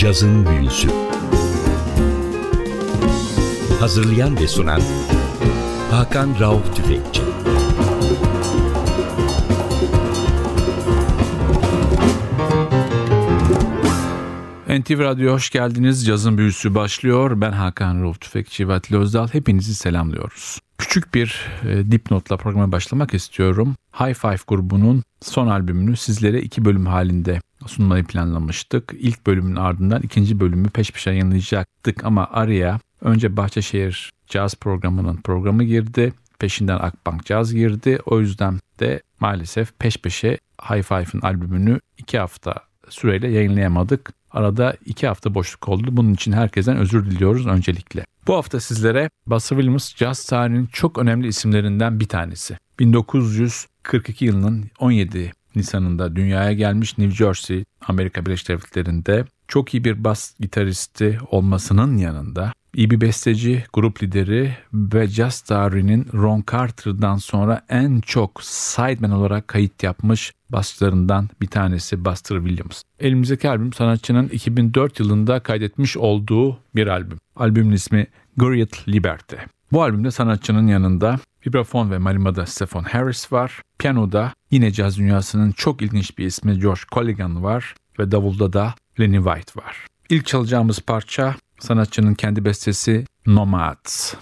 Cazın Büyüsü Hazırlayan ve sunan Hakan Rauf Tüfekçi NTV Radyo hoş geldiniz. Cazın büyüsü başlıyor. Ben Hakan Rauf Tüfekçi ve Atli Özdal. Hepinizi selamlıyoruz. Küçük bir e, dipnotla programa başlamak istiyorum. High Five grubunun son albümünü sizlere iki bölüm halinde sunmayı planlamıştık. İlk bölümün ardından ikinci bölümü peş peşe yayınlayacaktık ama araya önce Bahçeşehir Caz programının programı girdi. Peşinden Akbank Caz girdi. O yüzden de maalesef peş peşe High Five'ın albümünü iki hafta süreyle yayınlayamadık. Arada iki hafta boşluk oldu. Bunun için herkesten özür diliyoruz öncelikle. Bu hafta sizlere Buster Williams caz tarihinin çok önemli isimlerinden bir tanesi. 1942 yılının 17 Nisan'ında dünyaya gelmiş New Jersey, Amerika Birleşik Devletleri'nde çok iyi bir bas gitaristi olmasının yanında iyi bir besteci, grup lideri ve jazz tarihinin Ron Carter'dan sonra en çok sideman olarak kayıt yapmış basçılarından bir tanesi Buster Williams. Elimizdeki albüm sanatçının 2004 yılında kaydetmiş olduğu bir albüm. Albümün ismi Great Liberty. Bu albümde sanatçının yanında vibrafon ve marimada Stephen Harris var. Piyanoda yine caz dünyasının çok ilginç bir ismi George Colligan var ve davulda da Lenny White var. İlk çalacağımız parça sanatçının kendi bestesi Nomads.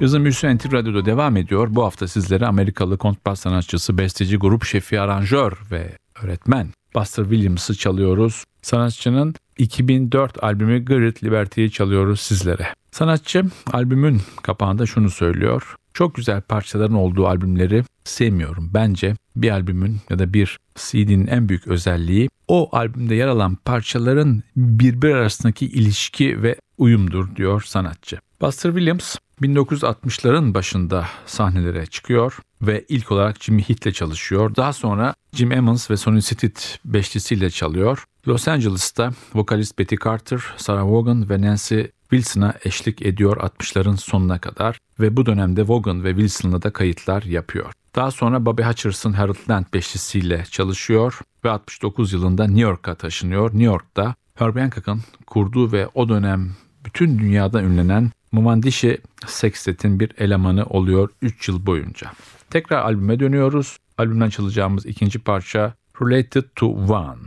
Yazın Büyüsü NTV Radyo'da devam ediyor. Bu hafta sizlere Amerikalı kontrbas sanatçısı, besteci, grup şefi, aranjör ve öğretmen Buster Williams'ı çalıyoruz. Sanatçının 2004 albümü Great Liberty'yi çalıyoruz sizlere. Sanatçı albümün kapağında şunu söylüyor. Çok güzel parçaların olduğu albümleri sevmiyorum. Bence bir albümün ya da bir CD'nin en büyük özelliği o albümde yer alan parçaların birbir arasındaki ilişki ve uyumdur diyor sanatçı. Buster Williams 1960'ların başında sahnelere çıkıyor ve ilk olarak Jimmy Heath'le çalışıyor. Daha sonra Jim Emmons ve Sonny Stitt beşlisiyle çalıyor. Los Angeles'ta vokalist Betty Carter, Sarah Vaughan ve Nancy Wilson'a eşlik ediyor 60'ların sonuna kadar ve bu dönemde Vaughan ve Wilson'la da kayıtlar yapıyor. Daha sonra Bobby Hutcherson Harold Land beşlisiyle çalışıyor ve 69 yılında New York'a taşınıyor. New York'ta Herbie Hancock'ın kurduğu ve o dönem bütün dünyada ünlenen Mumandishi Sextet'in bir elemanı oluyor 3 yıl boyunca. Tekrar albüme dönüyoruz. Albümden çalacağımız ikinci parça Related to One.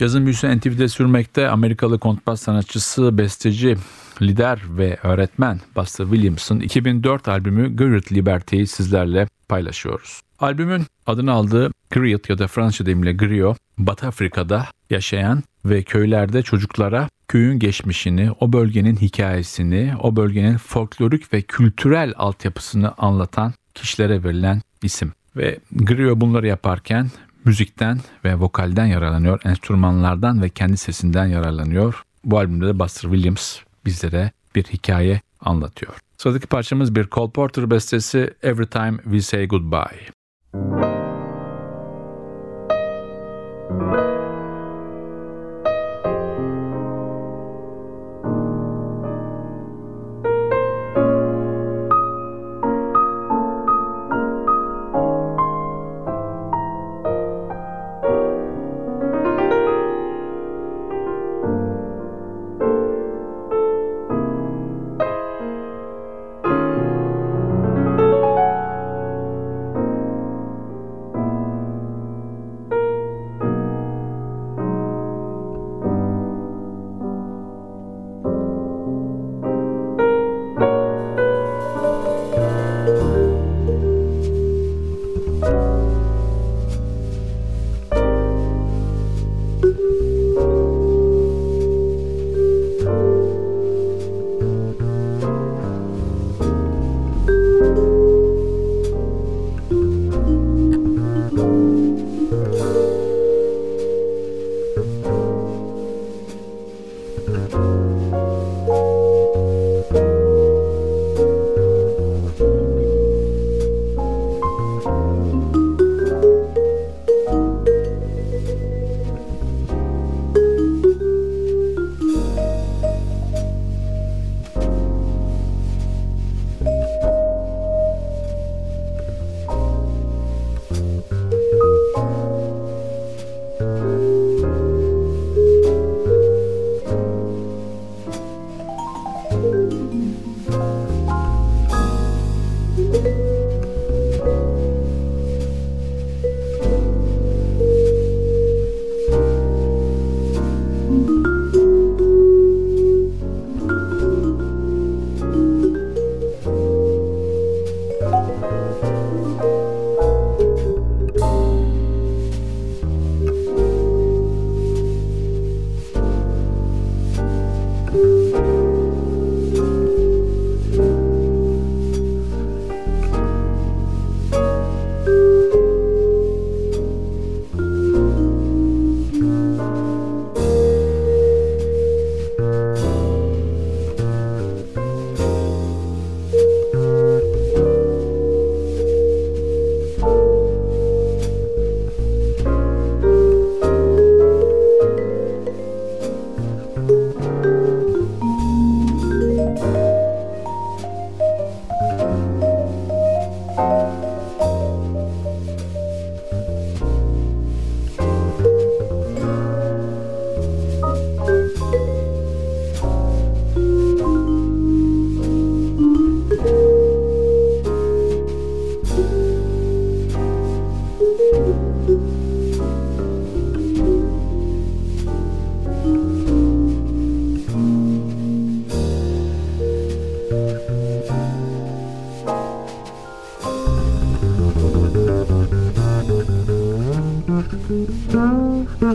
Cazın büyüsü NTV'de sürmekte Amerikalı kontrbas sanatçısı, besteci, lider ve öğretmen Buster Williams'ın 2004 albümü Griot Liberty'yi sizlerle paylaşıyoruz. Albümün adını aldığı Griot ya da Fransızca deyimiyle Griot, Batı Afrika'da yaşayan ve köylerde çocuklara köyün geçmişini, o bölgenin hikayesini, o bölgenin folklorik ve kültürel altyapısını anlatan kişilere verilen isim. Ve Griot bunları yaparken müzikten ve vokalden yararlanıyor, enstrümanlardan ve kendi sesinden yararlanıyor. Bu albümde de Buster Williams bizlere bir hikaye anlatıyor. Sıradaki parçamız bir Cole Porter bestesi Every Time We Say Goodbye.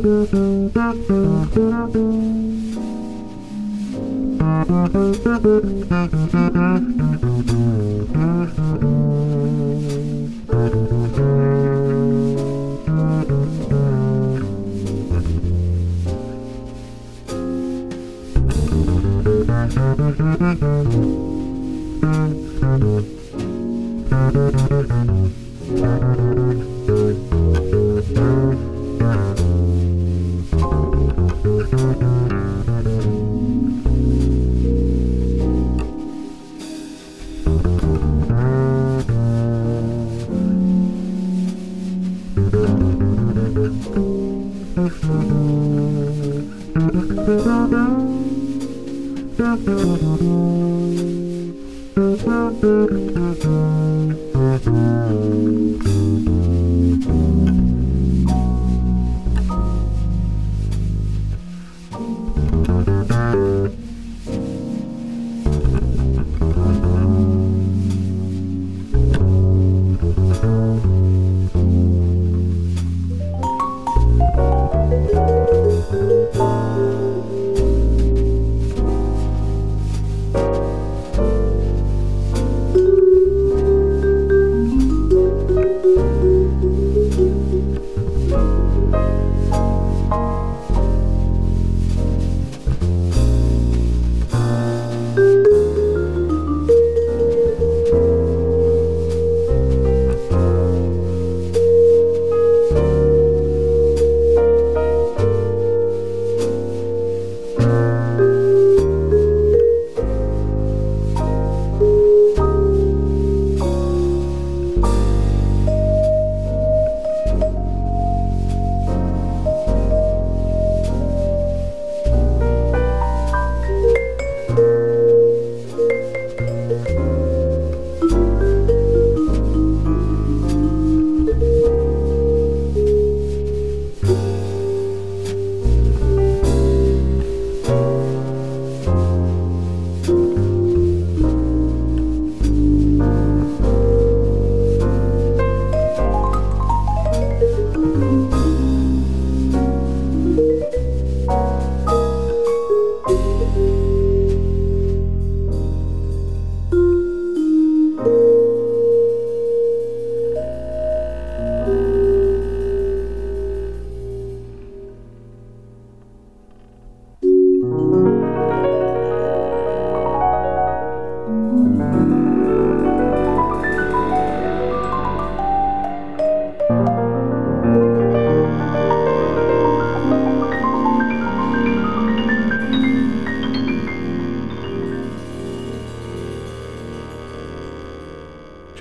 Mm-hmm.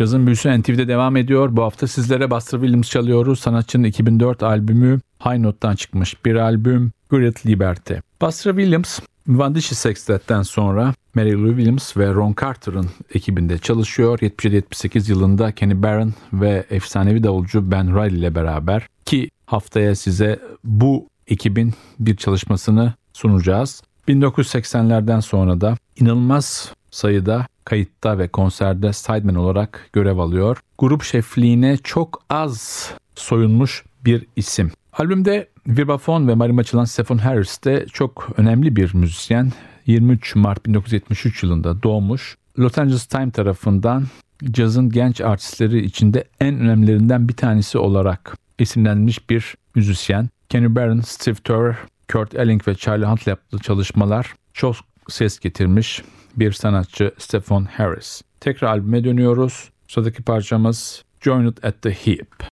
Cazın büyüsü NTV'de devam ediyor. Bu hafta sizlere Buster Williams çalıyoruz. Sanatçının 2004 albümü High Note'dan çıkmış bir albüm Great Liberty. Buster Williams, Van Dişi Sextet'ten sonra Mary Lou Williams ve Ron Carter'ın ekibinde çalışıyor. 77-78 yılında Kenny Barron ve efsanevi davulcu Ben Riley ile beraber ki haftaya size bu ekibin bir çalışmasını sunacağız. 1980'lerden sonra da inanılmaz sayıda kayıtta ve konserde sideman olarak görev alıyor. Grup şefliğine çok az soyunmuş bir isim. Albümde vibrafon ve marimba çalan Stephen Harris de çok önemli bir müzisyen. 23 Mart 1973 yılında doğmuş. Los Angeles Times tarafından cazın genç artistleri içinde en önemlilerinden bir tanesi olarak isimlenmiş bir müzisyen. Kenny Barron, Steve Turr, Kurt Elling ve Charlie Hunt yaptığı çalışmalar çok ses getirmiş bir sanatçı Stephen Harris. Tekrar albüme dönüyoruz. Sıradaki parçamız Joined at the Hip.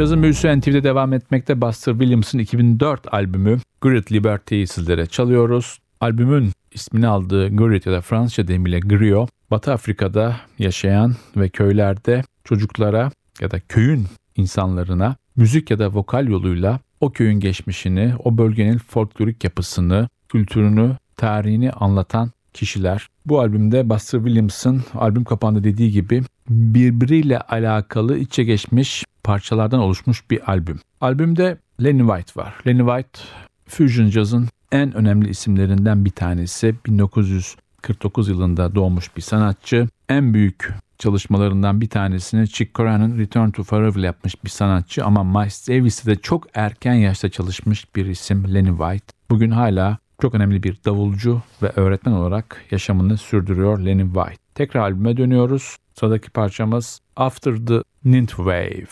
Cazın büyüsü NTV'de devam etmekte Buster Williams'ın 2004 albümü Great Liberty'yi sizlere çalıyoruz. Albümün ismini aldığı Great ya da Fransızca deyimiyle Griot, Batı Afrika'da yaşayan ve köylerde çocuklara ya da köyün insanlarına müzik ya da vokal yoluyla o köyün geçmişini, o bölgenin folklorik yapısını, kültürünü, tarihini anlatan kişiler. Bu albümde Buster Williams'ın albüm kapağında dediği gibi birbiriyle alakalı içe geçmiş parçalardan oluşmuş bir albüm. Albümde Lenny White var. Lenny White Fusion Jazz'ın en önemli isimlerinden bir tanesi. 1949 yılında doğmuş bir sanatçı. En büyük çalışmalarından bir tanesini Chick Corea'nın Return to Forever yapmış bir sanatçı ama Miles Davis'te de çok erken yaşta çalışmış bir isim Lenny White. Bugün hala çok önemli bir davulcu ve öğretmen olarak yaşamını sürdürüyor Lenny White. Tekrar albüme dönüyoruz. Sıradaki parçamız After the Ninth Wave.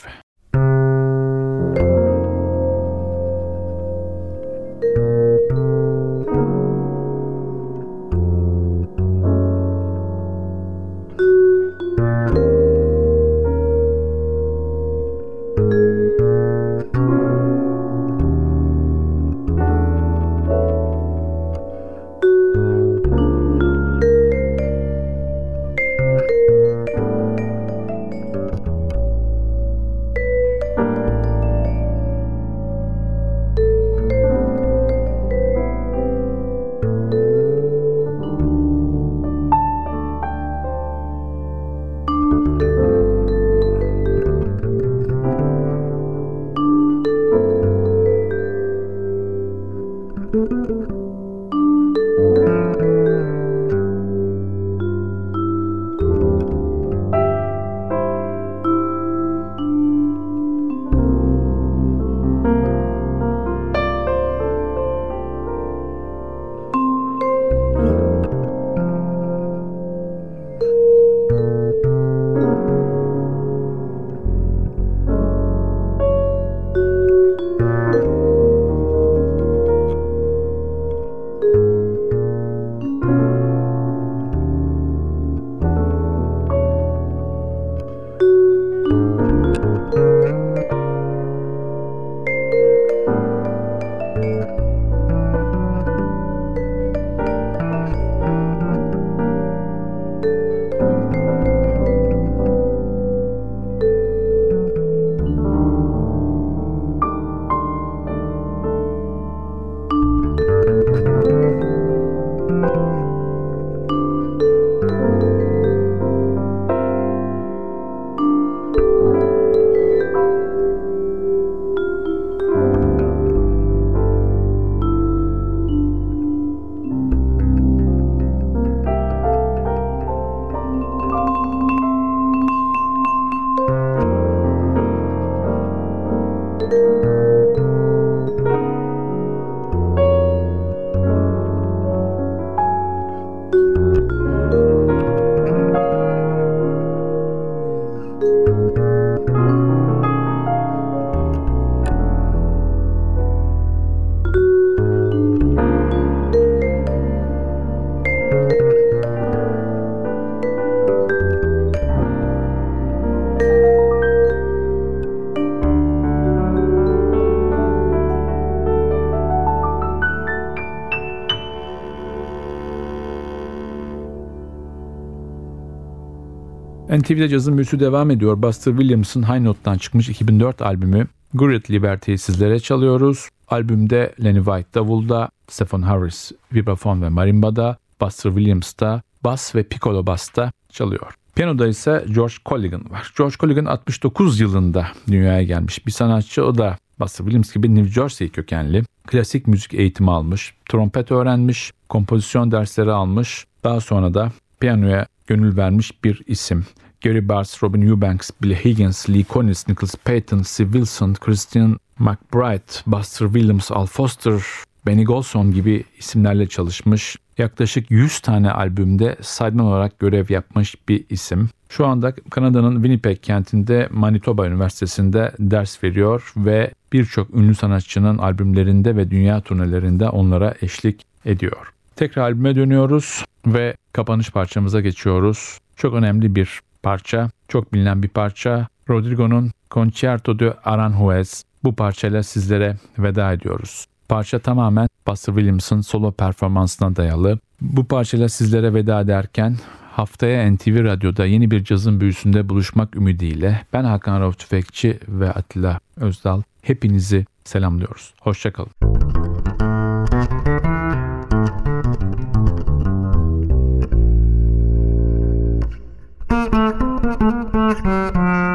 NTV'de cazın büyüsü devam ediyor. Buster Williams'ın High Note'dan çıkmış 2004 albümü Great Liberty'yi sizlere çalıyoruz. Albümde Lenny White davulda, Stephen Harris vibrafon ve marimbada, Buster Williams da bas ve piccolo basta çalıyor. Piyanoda ise George Colligan var. George Colligan 69 yılında dünyaya gelmiş bir sanatçı. O da Buster Williams gibi New Jersey kökenli. Klasik müzik eğitimi almış, trompet öğrenmiş, kompozisyon dersleri almış. Daha sonra da piyanoya gönül vermiş bir isim. Gary Bartz, Robin Eubanks, Billy Higgins, Lee Konitz, Nicholas Payton, Steve Wilson, Christian McBride, Buster Williams, Al Foster, Benny Golson gibi isimlerle çalışmış. Yaklaşık 100 tane albümde sideman olarak görev yapmış bir isim. Şu anda Kanada'nın Winnipeg kentinde Manitoba Üniversitesi'nde ders veriyor ve birçok ünlü sanatçının albümlerinde ve dünya turnelerinde onlara eşlik ediyor. Tekrar albüme dönüyoruz ve kapanış parçamıza geçiyoruz. Çok önemli bir parça, çok bilinen bir parça. Rodrigo'nun Concerto de Aranjuez bu parçayla sizlere veda ediyoruz. Parça tamamen Buster Williams'ın solo performansına dayalı. Bu parçayla sizlere veda ederken haftaya NTV Radyo'da yeni bir cazın büyüsünde buluşmak ümidiyle ben Hakan Rauf Tüfekçi ve Atilla Özdal hepinizi selamlıyoruz. Hoşçakalın. Thank.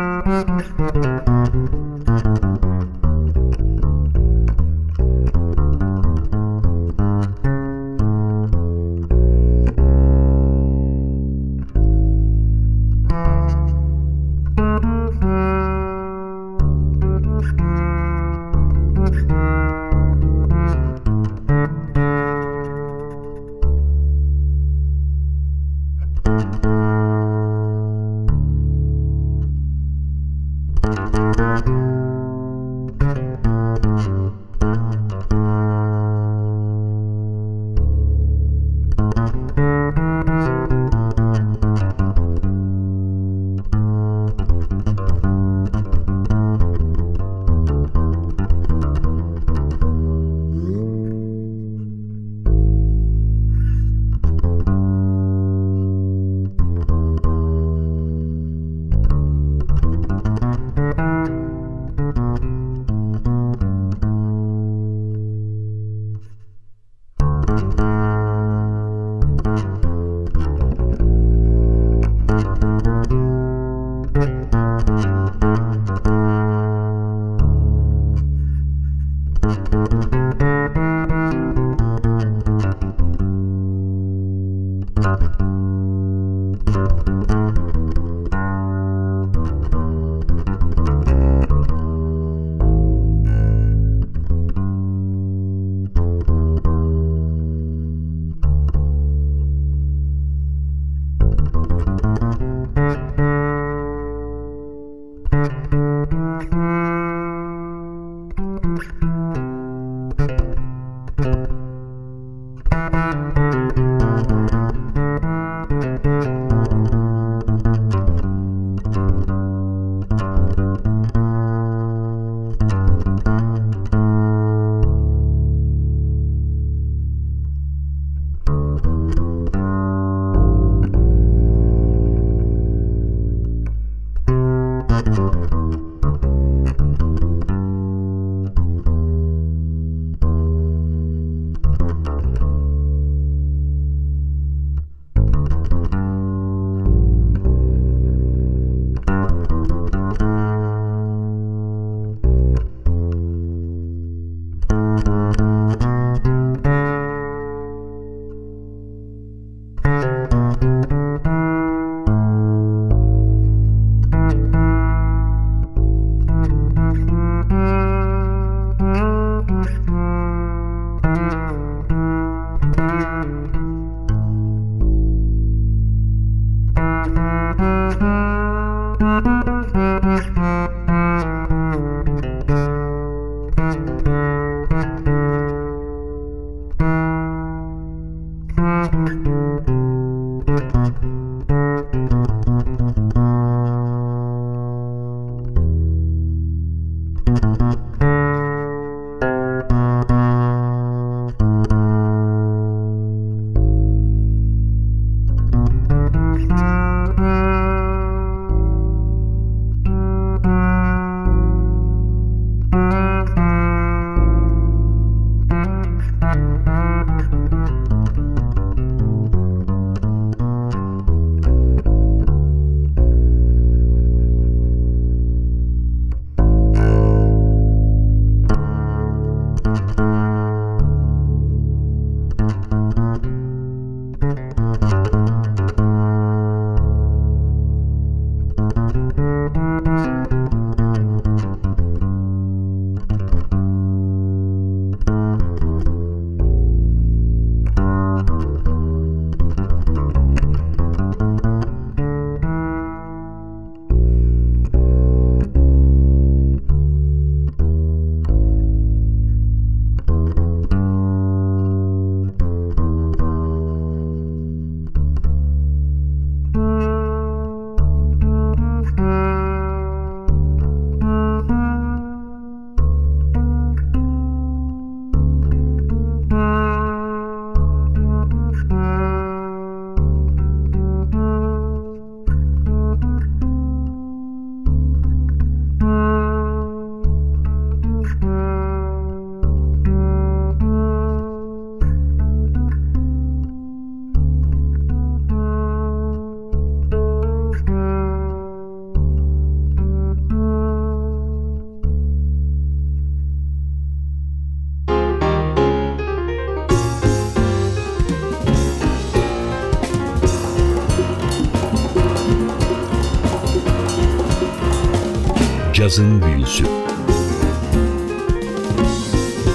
Cazın Büyüsü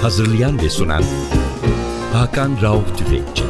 Hazırlayan ve sunan Hakan Rauf Tüfekçi